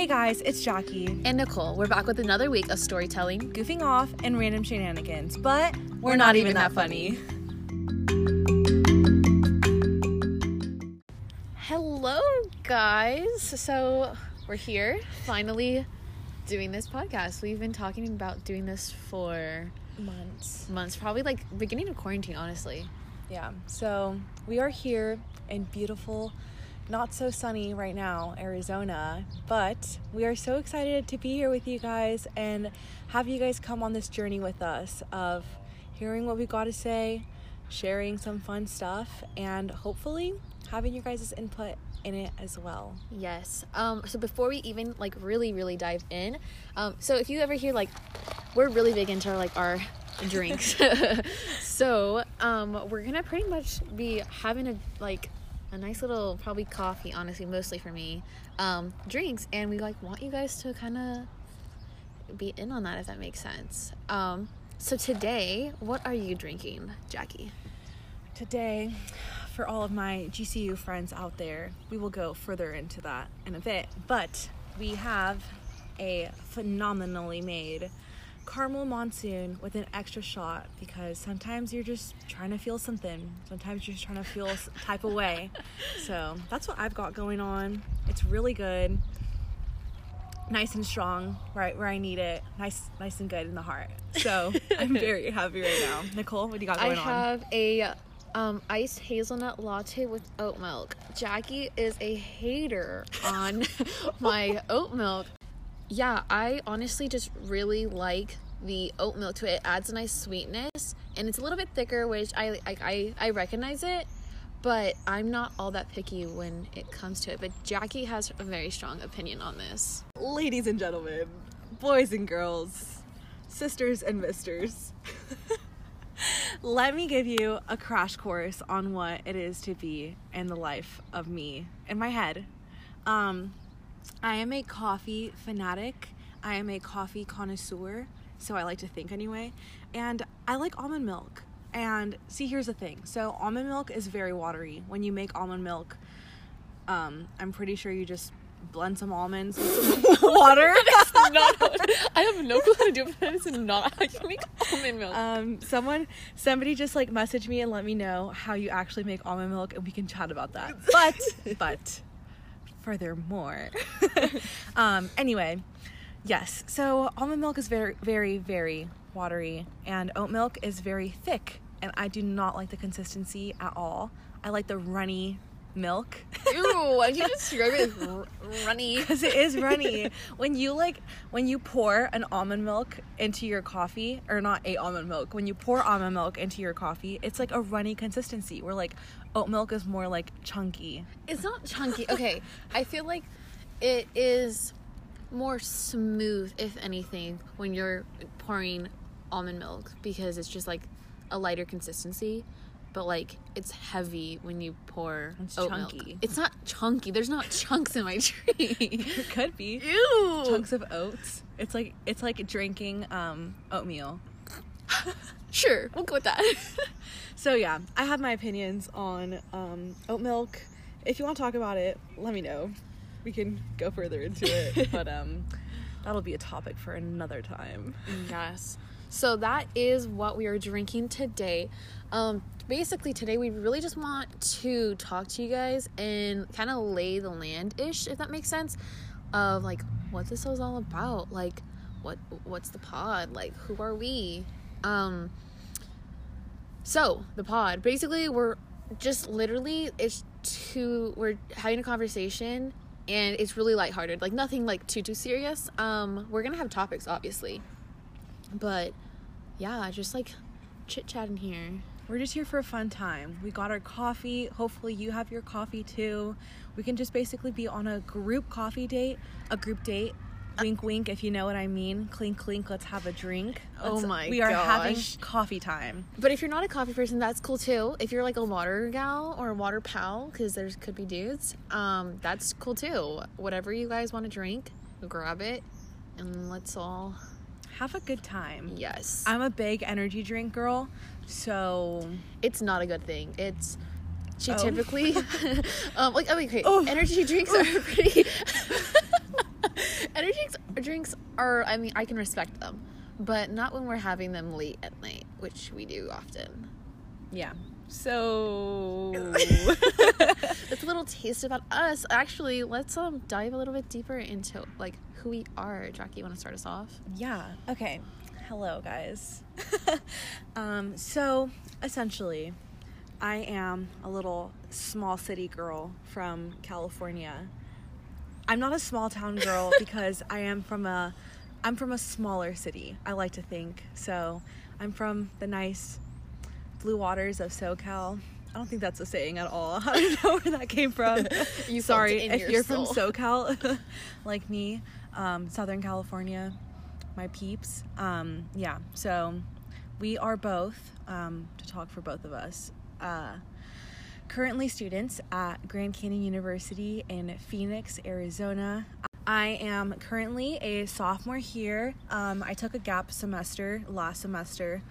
Hey guys, it's Jackie. And Nicole, we're back with another week of storytelling. Goofing off and random shenanigans, but we're, not, even that funny. Hello, guys. So, we're here finally doing this podcast. We've been talking about doing this for Months. months, probably like beginning of quarantine, honestly. Yeah, so we are here in beautiful, not so sunny right now, Arizona, but we are so excited to be here with you guys and have you guys come on this journey with us of hearing what we got to say, sharing some fun stuff, and hopefully having your guys' input in it as well. Yes. Um, so before we even like really, really dive in, um, so if you ever hear like we're really big into like our drinks. so um we're gonna pretty much be having a like a nice little probably coffee, honestly, mostly for me, um, drinks, and we like want you guys to kind of be in on that if that makes sense. Um, so today, what are you drinking, Jackie? Today, for all of my GCU friends out there, we will go further into that in a bit. But we have a phenomenally made caramel monsoon with an extra shot because sometimes you're just trying to feel something. Sometimes you're just trying to feel type of way. So that's what I've got going on. It's really good. Nice and strong, right where I need it. Nice, nice and good in the heart. So I'm very happy right now. Nicole, what do you got I going on? have a um, iced hazelnut latte with oat milk. Jackie is a hater on my oat milk. Yeah, I honestly just really like the oat milk to it. It adds a nice sweetness, and it's a little bit thicker, which I I I, I recognize it. But I'm not all that picky when it comes to it. But Jackie has a very strong opinion on this. ladies and gentlemen, boys and girls, sisters and misters, let me give you a crash course on what it is to be in the life of me in my head. Um, I am a coffee fanatic. I am a coffee connoisseur, so I like to think anyway. And I like almond milk. And see, here's the thing. So almond milk is very watery. When you make almond milk, um, I'm pretty sure you just blend some almonds with some water. not, I have no clue how to do it, but it's not how you make almond milk. um, someone, somebody just like message me and let me know how you actually make almond milk, and we can chat about that. But, but, furthermore, um, anyway, yes. So almond milk is very, very, very watery, and oat milk is very thick, and I do not like the consistency at all. I like the runny milk. Ew, why'd you describe it as r- runny? because it is runny. when you like when you pour an almond milk into your coffee, or not a almond milk, when you pour almond milk into your coffee, it's like a runny consistency. Where like oat milk is more like chunky. It's not chunky. Okay, I feel like it is more smooth, if anything, when you're pouring almond milk because it's just like a lighter consistency. But like it's heavy when you pour It's oat chunky. milk. It's not chunky. There's not chunks in my drink. It could be Ew. chunks of oats. It's like it's like drinking um, oatmeal. Sure, we'll go with that. So yeah, I have my opinions on um, oat milk. If you want to talk about it, let me know. We can go further into it, but um, that'll be a topic for another time. Yes. So that is what we are drinking today. Um, basically, today we really just want to talk to you guys and kind of lay the land ish, if that makes sense, of like what this is all about. Like, what what's the pod? Like, who are we? Um. So the pod, basically, we're just literally it's two. We're having a conversation. And it's really lighthearted, like nothing like too too serious. Um, we're gonna have topics, obviously, but yeah, just like chit chatting here. We're just here for a fun time. We got our coffee. Hopefully, you have your coffee too. We can just basically be on a group coffee date, a group date. Wink, wink, if you know what I mean. Clink, clink, let's have a drink. Oh Let's- my We are having coffee time. But if you're not a coffee person, that's cool too. If you're like a water gal or a water pal, because there's could be dudes, um, that's cool too. Whatever you guys want to drink, grab it, and let's all Have a good time. yes. I'm a big energy drink girl, so it's not a good thing. It's she Oh. typically um like oh wait, wait Oh. energy drinks are pretty energy drinks, drinks are. I mean, I can respect them, but not when we're having them late at night, which we do often. Yeah. So That's a little taste about us. Actually, let's um dive a little bit deeper into like who we are. Jackie, you want to start us off? Yeah. Okay. Hello, guys. um, so, essentially, I am a little small city girl from California. I'm not a small town girl because I am from a I'm from a smaller city. I like to think. So, I'm from the nice blue waters of SoCal. I don't think that's a saying at all. I don't know where that came from. You Sorry if your you're soul. from SoCal, like me, um, Southern California, my peeps. Um, yeah, so we are both, um, to talk for both of us, uh, currently students at Grand Canyon University in Phoenix, Arizona. I am currently a sophomore here. Um, I took a gap semester last semester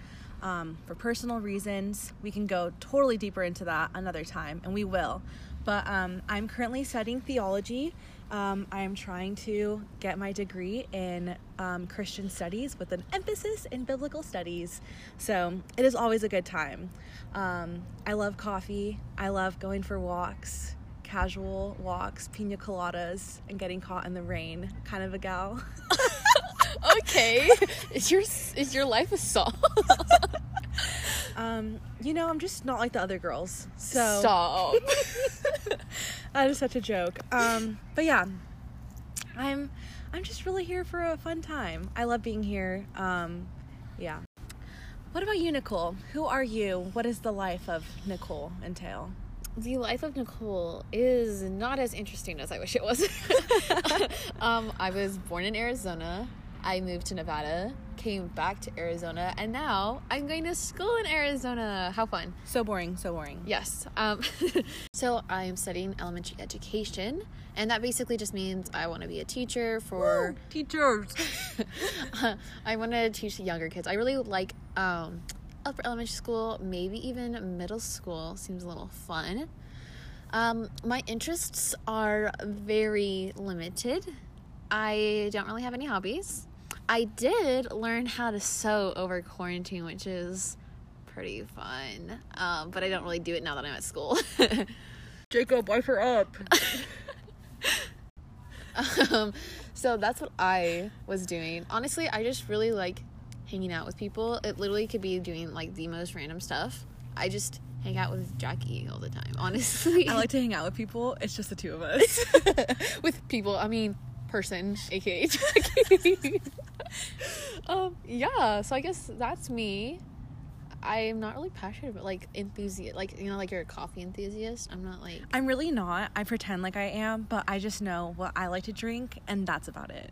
um, for personal reasons. We can go totally deeper into that another time, and we will. But um, I'm currently studying theology. Um, I am trying to get my degree in um, Christian studies with an emphasis in biblical studies. So it is always a good time. Um, I love coffee. I love going for walks, casual walks, pina coladas, and getting caught in the rain. Kind of a gal. Okay, is your is your life a song? Um, you know, I'm just not like the other girls. So Stop. that is such a joke. Um, but yeah, I'm I'm just really here for a fun time. I love being here. Um, yeah. What about you, Nicole? Who are you? What does the life of Nicole entail? The life of Nicole is not as interesting as I wish it was. um, I was born in Arizona. I moved to Nevada, came back to Arizona, and now I'm going to school in Arizona. How fun! So boring, so boring. Yes. Um, so I am studying elementary education, and that basically just means I want to be a teacher for. Teachers. I want to teach the younger kids. I really like um, upper elementary school, maybe even middle school. Seems a little fun. Um, my interests are very limited. I don't really have any hobbies. I did learn how to sew over quarantine, which is pretty fun. Um, but I don't really do it now that I'm at school. Jacob, wipe her up. um, so that's what I was doing. Honestly, I just really like hanging out with people. It literally could be doing like the most random stuff. I just hang out with Jackie all the time, honestly. I like to hang out with people. It's just the two of us. with people, I mean, person, aka Jackie. um, yeah, so I guess that's me. I'm not really passionate about like enthusiast, like you know, like you're a coffee enthusiast. I'm not like I'm really not. I pretend like I am, but I just know what I like to drink, and that's about it.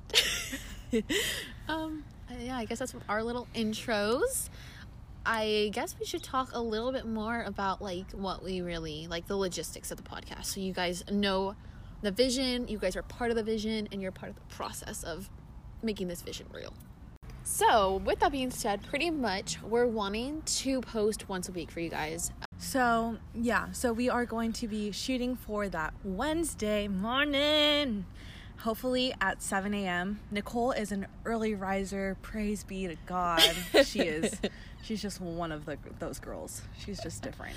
Um, uh, yeah, I guess that's our little intros. I guess we should talk a little bit more about like what we really like the logistics of the podcast. So you guys know the vision, you guys are part of the vision, and you're part of the process of making this vision real. So, with that being said, pretty much we're wanting to post once a week for you guys. So, yeah, so we are going to be shooting for that Wednesday morning, hopefully at 7 a.m. Nicole is an early riser. Praise be to God. She is. She's just one of the, those girls. She's just different.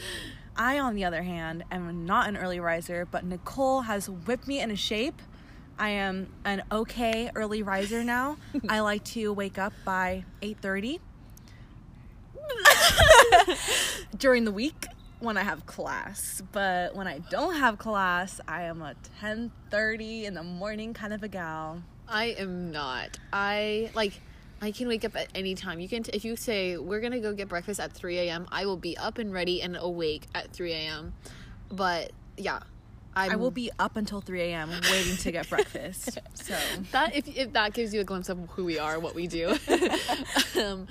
I, on the other hand, am not an early riser, but Nicole has whipped me into shape. I am an okay early riser now. I like to wake up by 8:30 during the week when I have class. But when I don't have class, I am a 10:30 in the morning kind of a gal. I am not. I like. I can wake up at any time. You can, t- if you say we're gonna go get breakfast at 3 a.m., I will be up and ready and awake at 3 a.m. But yeah, I'm, I will be up until 3 a.m. waiting to get breakfast. So that if, if that gives you a glimpse of who we are, what we do. um,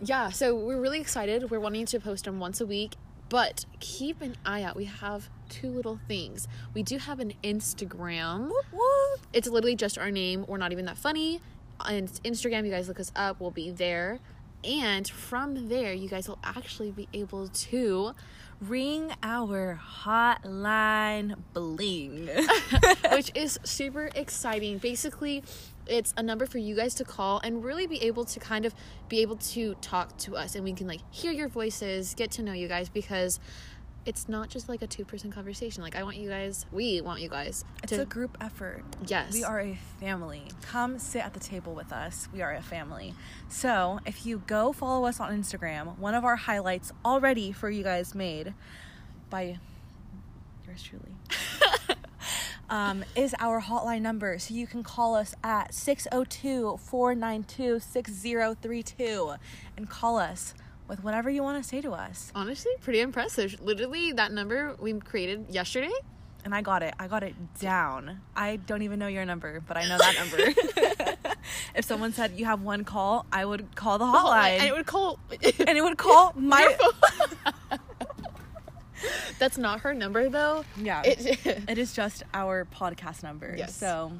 yeah, so we're really excited. We're wanting to post them once a week, but keep an eye out. We have two little things. We do have an Instagram. It's literally just our name. We're not even that funny. On Instagram, you guys look us up. We'll be there. And from there, you guys will actually be able to, ring our hotline bling. which is super exciting. Basically, it's a number for you guys to call and really be able to kind of be able to talk to us and we can like hear your voices, get to know you guys because it's not just like a two person conversation. Like I want you guys, we want you guys. It's to, a group effort. Yes. We are a family. Come sit at the table with us. We are a family. So if you go follow us on Instagram, one of our highlights already for you guys made by yours truly. um, is our hotline number. So you can call us at 602 492 6032 and call us with whatever you want to say to us. honestly pretty impressive. Literally that number we created yesterday. And I got it. I got it down. I don't even know your number, but I know that number. if someone said you have one call, I would call the hotline. And it would call and it would call my That's not her number though. Yeah. It, it is just our podcast number. Yes. So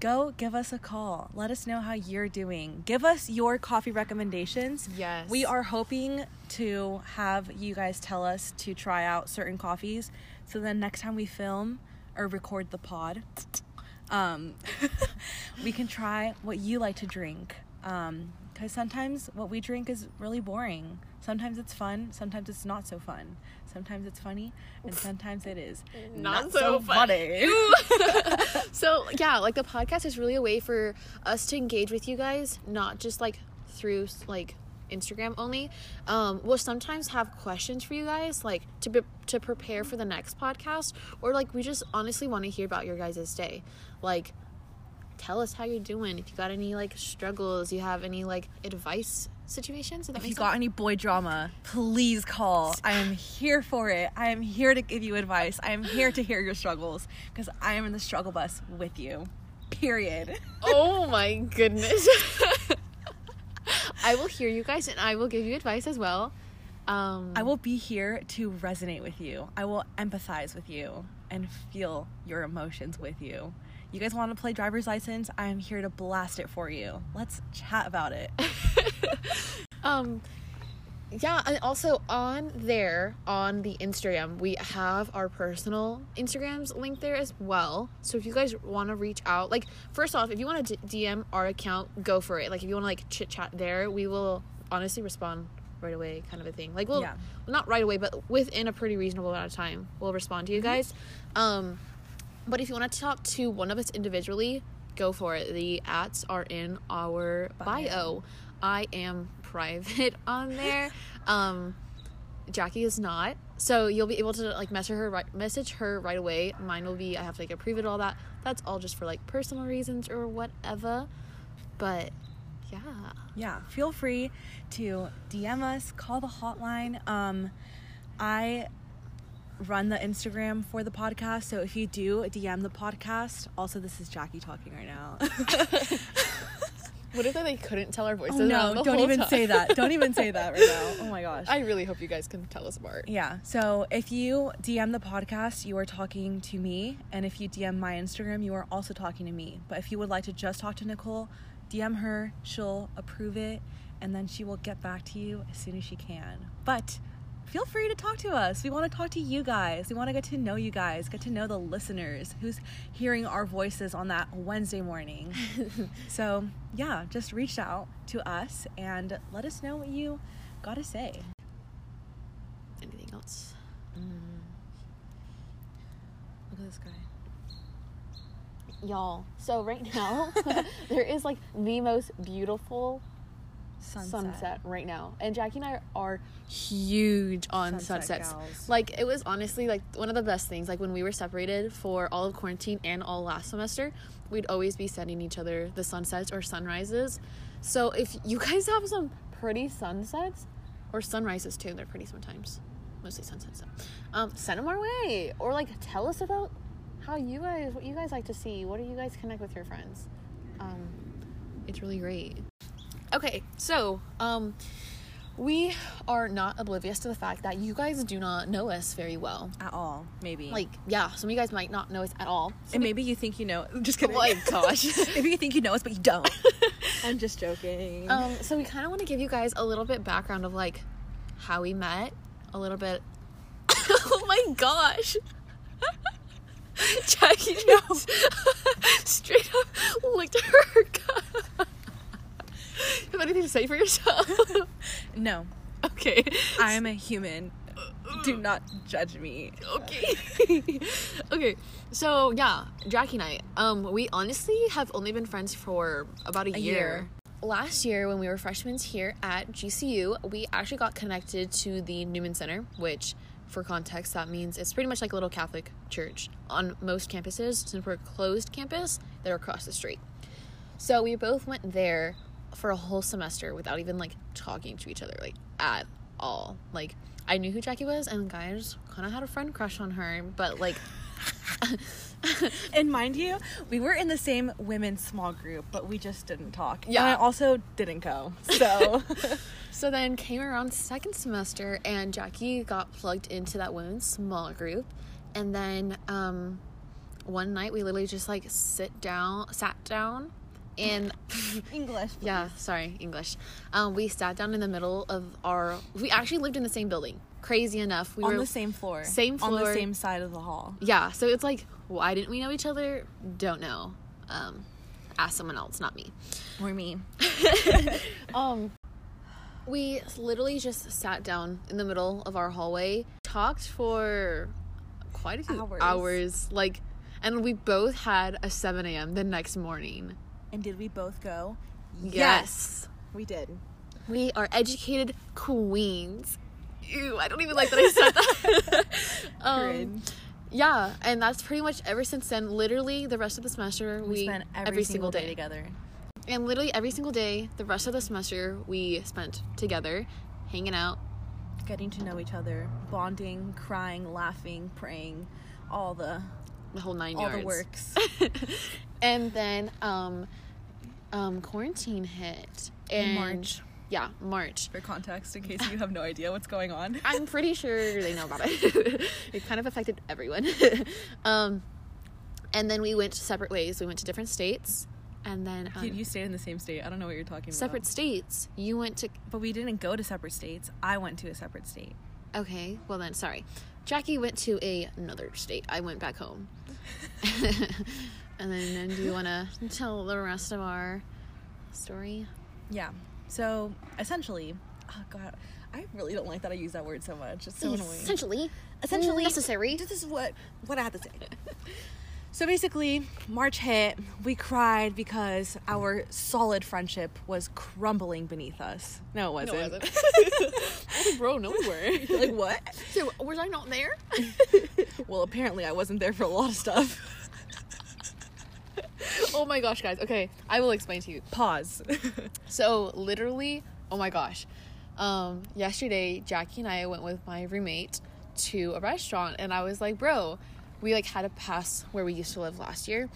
go give us a call. Let us know how you're doing. Give us your coffee recommendations. Yes. We are hoping to have you guys tell us to try out certain coffees. So then next time we film or record the pod, um, we can try what you like to drink. Um, because sometimes what we drink is really boring. Sometimes it's fun, sometimes it's not so fun. Sometimes it's funny, and sometimes it is not, so, funny. so yeah, like the podcast is really a way for us to engage with you guys, not just like through like Instagram only. Um, we'll sometimes have questions for you guys, like to be, to prepare for the next podcast, or like we just honestly want to hear about your guys' day, like. Tell us how you're doing. If you got any like struggles, you have any like advice situations. If you sense? got any boy drama, please call. I am here for it. I am here to give you advice. I am here to hear your struggles because I am in the struggle bus with you. Period. oh my goodness. I will hear you guys and I will give you advice as well. Um, I will be here to resonate with you. I will empathize with you and feel your emotions with you. You guys want to play driver's license? I am here to blast it for you. Let's chat about it. um yeah and also on there on the instagram we have our personal instagrams linked there as well so if you guys want to reach out like first off if you want to dm our account go for it like if you want to like chit chat there we will honestly respond right away kind of a thing like we'll Yeah. well, not right away but within a pretty reasonable amount of time we'll respond to you guys um but if you want to talk to one of us individually go for it the ads are in our Bio. bio I am private on there. Um, Jackie is not, so you'll be able to like message her right, message her right away. Mine will be I have to like approve it all that. That's all just for like personal reasons or whatever. But yeah, yeah feel free to dm us call the hotline um i run the instagram for the podcast. So if you do dm the podcast also this is jackie talking right now. What if they couldn't tell our voices? oh, no don't even time? say that. Don't even say that right now. Oh my gosh. I really hope you guys can tell us apart. yeah. So if you dm the podcast you are talking to me. And if you dm my instagram you are also talking to me. But if you would like to just talk to nicole dm her. She'll approve it. And then she will get back to you as soon as she can. But feel free to talk to us. We want to talk to you guys. We want to get to know you guys get to know the listeners who's hearing our voices on that wednesday morning. So yeah just reach out to us and let us know what you got to say. Anything else? Mm-hmm. look at this guy. Y'all, so right now there is like the most beautiful sunset. right now. And Jackie and I are huge on Sunset sunsets. gals. Like it was honestly like one of the best things. Like when we were separated for all of quarantine and all last semester, we'd always be sending each other the sunsets or sunrises. So if you guys have some pretty sunsets or sunrises too, they're pretty sometimes. Mostly sunsets. Um, send them our way or like tell us about how you guys what you guys like to see. What do you guys connect with your friends? Um, it's really great. Okay, so um we are not oblivious to the fact that you guys do not know us very well. at all maybe Like, yeah, some of you guys might not know us at all. and maybe you think you know just kidding Oh my gosh. maybe you think you know us but you don't i'm just joking Um, so we kind of want to give you guys a little bit background of like how we met, a little bit. oh my gosh. Jackie no. straight up looked at her haircut. Have anything to say for yourself? No, okay. I am a human. Do not judge me. okay. okay. So yeah, Jackie and I, um, we honestly have only been friends for about a, A year. year. Last year, when we were freshmen here at GCU, we actually got connected to the Newman Center, which, for context, that means it's pretty much like a little Catholic church on most campuses. Since we're a closed campus, they're across the street. So we both went there for a whole semester without even like talking to each other, like at all. Like I knew who Jackie was, and guys kind of had a friend crush on her, but like. And mind you, we were in the same women's small group, but we just didn't talk. Yeah. And I also didn't go. So So then came around second semester, and Jackie got plugged into that women's small group, and then um, one night we literally just like sit down, sat down, and English. yeah, sorry, English. Um, we sat down in the middle of our. We actually lived in the same building. Crazy enough, we on were on the same floor. Same On the same side of the hall. Yeah, so it's like, why didn't we know each other? Don't know. Um, ask someone else, not me. Or me. Um, we literally just sat down in the middle of our hallway, talked for quite a few Hours. hours, like, and we both had a 7 a.m. the next morning. And did we both go? Yes. We did. We are educated queens. Ew, I don't even like that I said that. um, yeah, and that's pretty much ever since then. Literally, the rest of the semester, we, We, spent every, single day together. And literally every single day, the rest of the semester, we spent together, hanging out. Getting to know each other, bonding, crying, laughing, praying, all the the whole nine all yards. the works. and then um, um, quarantine hit In March. Yeah, March. For context, in case you have no idea what's going on. I'm pretty sure they know about it. it kind of affected everyone. um, and then we went separate ways. We went to different states, and then um, You, you stayed in the same state. I don't know what you're talking separate about. Separate states. You went to But we didn't go to separate states. I went to a separate state. okay. Well then, sorry. Jackie went to a, another state. I went back home. And then, then do you want to tell the rest of our story? Yeah. So essentially, oh god, I really don't like that I use that word so much. It's so annoying. Essentially, Essentially, mm, necessary. This is what what I have to say. so basically, March hit. We cried because our solid friendship was crumbling beneath us. No, it wasn't. it wasn't. I was like, bro, no, we weren't. like what? So, was I not there? well, apparently I wasn't there for a lot of stuff. Oh my gosh, guys. Okay, I will explain to you. Pause. So, literally, oh my gosh. Um, yesterday, Jackie and I went with my roommate to a restaurant, and I was like, bro, we like had a pass where we used to live last year,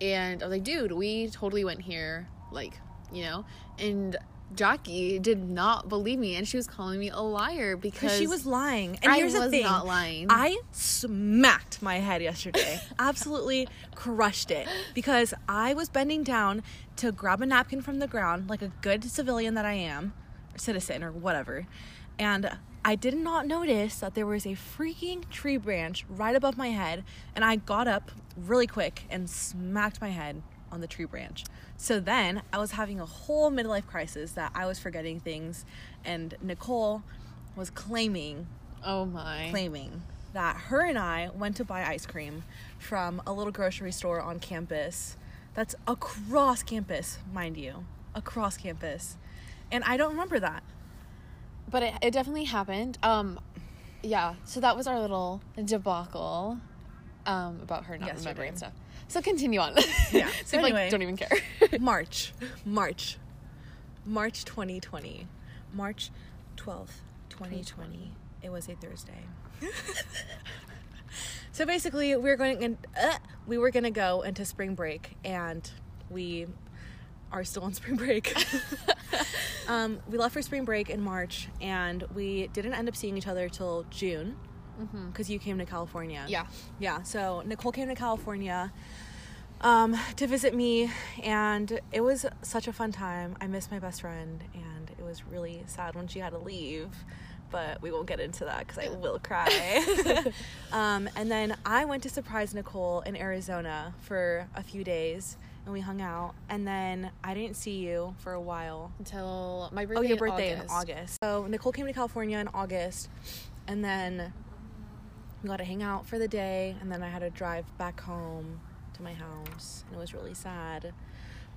and I was like, dude, we totally went here, like, you know, and Jackie did not believe me, and she was calling me a liar because she was lying. And I here's the was thing. not lying. I smacked my head yesterday. Absolutely crushed it. Because I was bending down to grab a napkin from the ground, like a good civilian that I am, or citizen, or whatever. And I did not notice that there was a freaking tree branch right above my head. And I got up really quick and smacked my head on the tree branch. So then I was having a whole midlife crisis that I was forgetting things. And Nicole was claiming oh my, claiming that her and I went to buy ice cream from a little grocery store on campus that's across campus, mind you, across campus. And I don't remember that. but it, it definitely happened. Um, yeah. So that was our little debacle um, about her not Yesterday. remembering stuff. So continue on. Yeah, so so like, don't even care. March, March, March 2020, March 12th, 2020. It was a Thursday. so basically, we were going in, uh, we were gonna go into spring break, and we are still on spring break. um, we left for spring break in March, and we didn't end up seeing each other till June because you came to California. yeah. Yeah, so Nicole came to California um, to visit me, and it was such a fun time. I miss my best friend, and it was really sad when she had to leave. but we won't get into that because I will cry. um, and then I went to surprise Nicole in Arizona for a few days and we hung out. And then I didn't see you for a while. Until my birthday. Oh, your in birthday August. in August. So Nicole came to California in August, and then got to hang out for the day, and then I had to drive back home to my house, and it was really sad.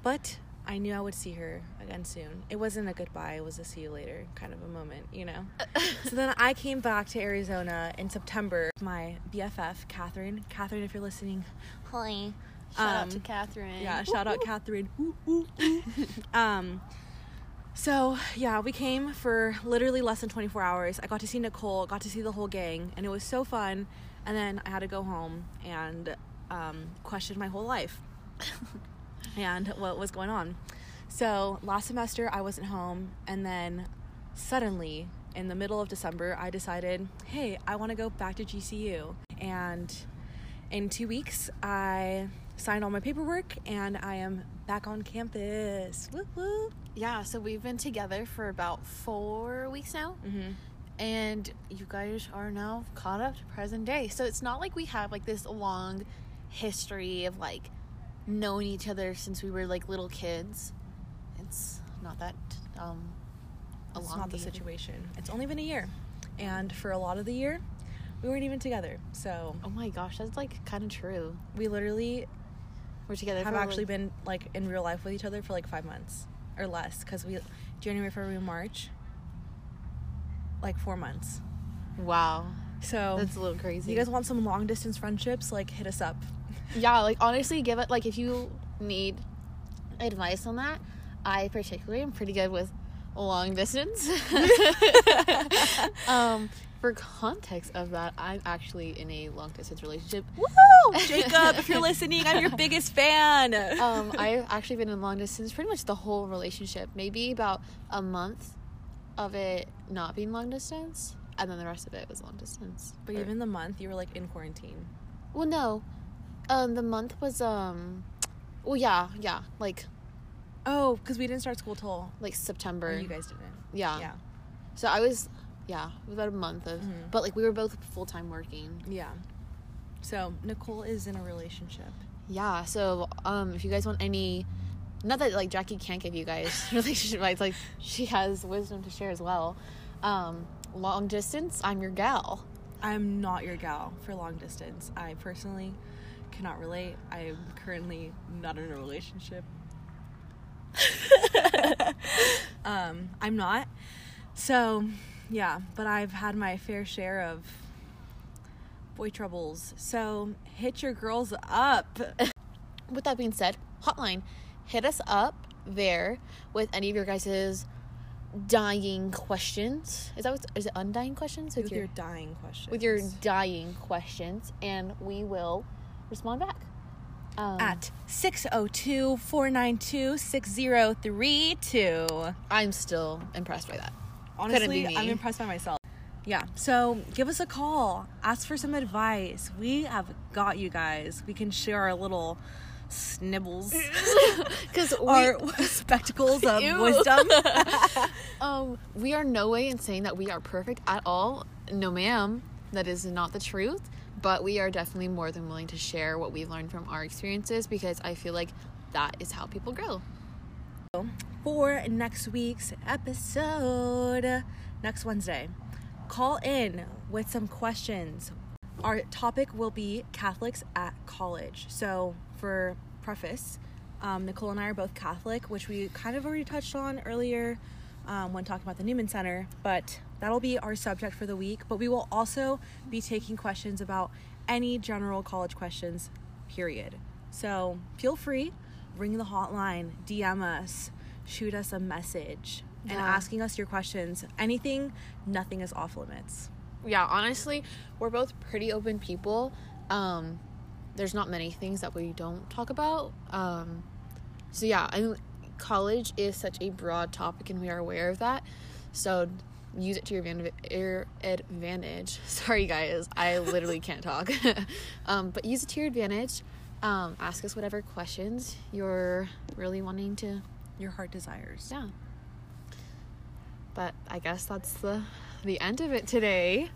But I knew I would see her again soon. It wasn't a goodbye; it was a see you later kind of a moment, you know. so then I came back to Arizona in September. My BFF, Catherine. Catherine, if you're listening, hi. Shout out Um, to Catherine. yeah, shout out Catherine. Um, so yeah, we came for literally less than 24 hours. I got to see Nicole, got to see the whole gang, and it was so fun. And then I had to go home and um, question my whole life and what was going on. So last semester I wasn't home, and then suddenly in the middle of December I decided, hey, I want to go back to GCU. And in two weeks I signed all my paperwork, and I am back on campus. Yeah, so we've been together for about four weeks now. Mm-hmm. and you guys are now caught up to present day. So it's not like we have like this long history of like knowing each other since we were like little kids. It's not that um It's not the situation. It's only been a year, and for a lot of the year, we weren't even together. So Oh my gosh, that's like kind of true. we literally We're together. have actually like- been like in real life with each other for like five months or less because we January, February, March, like four months. Wow, So that's a little crazy. you guys want some long distance friendships? Like hit us up. yeah, like honestly, give it like if you need advice on that. I particularly am pretty good with long distance. um, for context of that, I'm actually in a long distance relationship. Woo! Jacob, if you're listening, I'm your biggest fan. Um, I've actually been in long distance pretty much the whole relationship. Maybe about a month of it not being long distance, and then the rest of it was long distance. but Or- even the month you were like in quarantine. well, no, um, the month was um, well, yeah, yeah, like Oh, because we didn't start school till like September. or you guys didn't. yeah. Yeah. So I was, yeah, it was about a month of, Mhm. but like we were both full time working. Yeah. So Nicole is in a relationship. Yeah. So um, if you guys want any, not that like Jackie can't give you guys relationship advice, like she has wisdom to share as well. Um, long distance, I'm your gal. I'm not your gal for long distance. I personally cannot relate. I am currently not in a relationship. um, I'm not. So, yeah, but I've had my fair share of boy troubles. So, hit your girls up. With that being said, hotline, hit us up there with any of your guys' dying questions. Is that what, is it undying questions? With your dying questions. with your dying questions, and we will respond back. Um, at 602 492 6032. I'm still impressed by that. Honestly, I'm impressed by myself. Yeah, so give us a call. Ask for some advice. We have got you guys. We can share our little snibbles, Because our spectacles of Ew. wisdom. um, we are no way in saying that we are perfect at all. No, ma'am. That is not the truth. But we are definitely more than willing to share what we've learned from our experiences because I feel like that is how people grow. For next week's episode, next Wednesday, call in with some questions. Our topic will be Catholics at college. So, for preface, um, Nicole and I are both Catholic, which we kind of already touched on earlier um, when talking about the Newman Center, but that'll be our subject for the week. But we will also be taking questions about any general college questions, period. So, feel free, ring the hotline, DM us, shoot us a message, and asking us your questions. Anything, nothing is off limits. yeah honestly we're both pretty open people. Um there's not many things that we don't talk about. Um so yeah i mean college is such a broad topic and we are aware of that. So use it to your advan- your advantage. Sorry guys i literally can't talk. Um but use it to your advantage um ask us whatever questions you're really wanting to Your heart desires. yeah but i guess that's the the end of it today.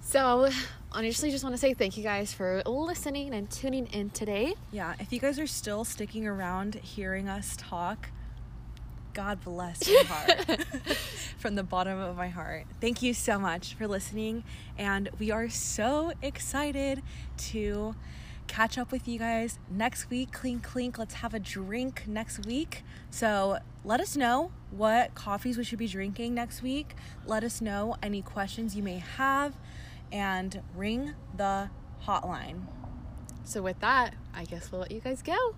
so, honestly, just want to say thank you guys for listening and tuning in today. Yeah, if you guys are still sticking around hearing us talk, God bless your heart from the bottom of my heart. Thank you so much for listening, and we are so excited to catch up with you guys next week. Clink, clink. Let's have a drink next week. So let us know what coffees we should be drinking next week. Let us know any questions you may have, and ring the hotline. So, with that, I guess we'll let you guys go.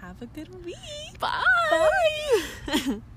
Have a good week. Bye. Bye.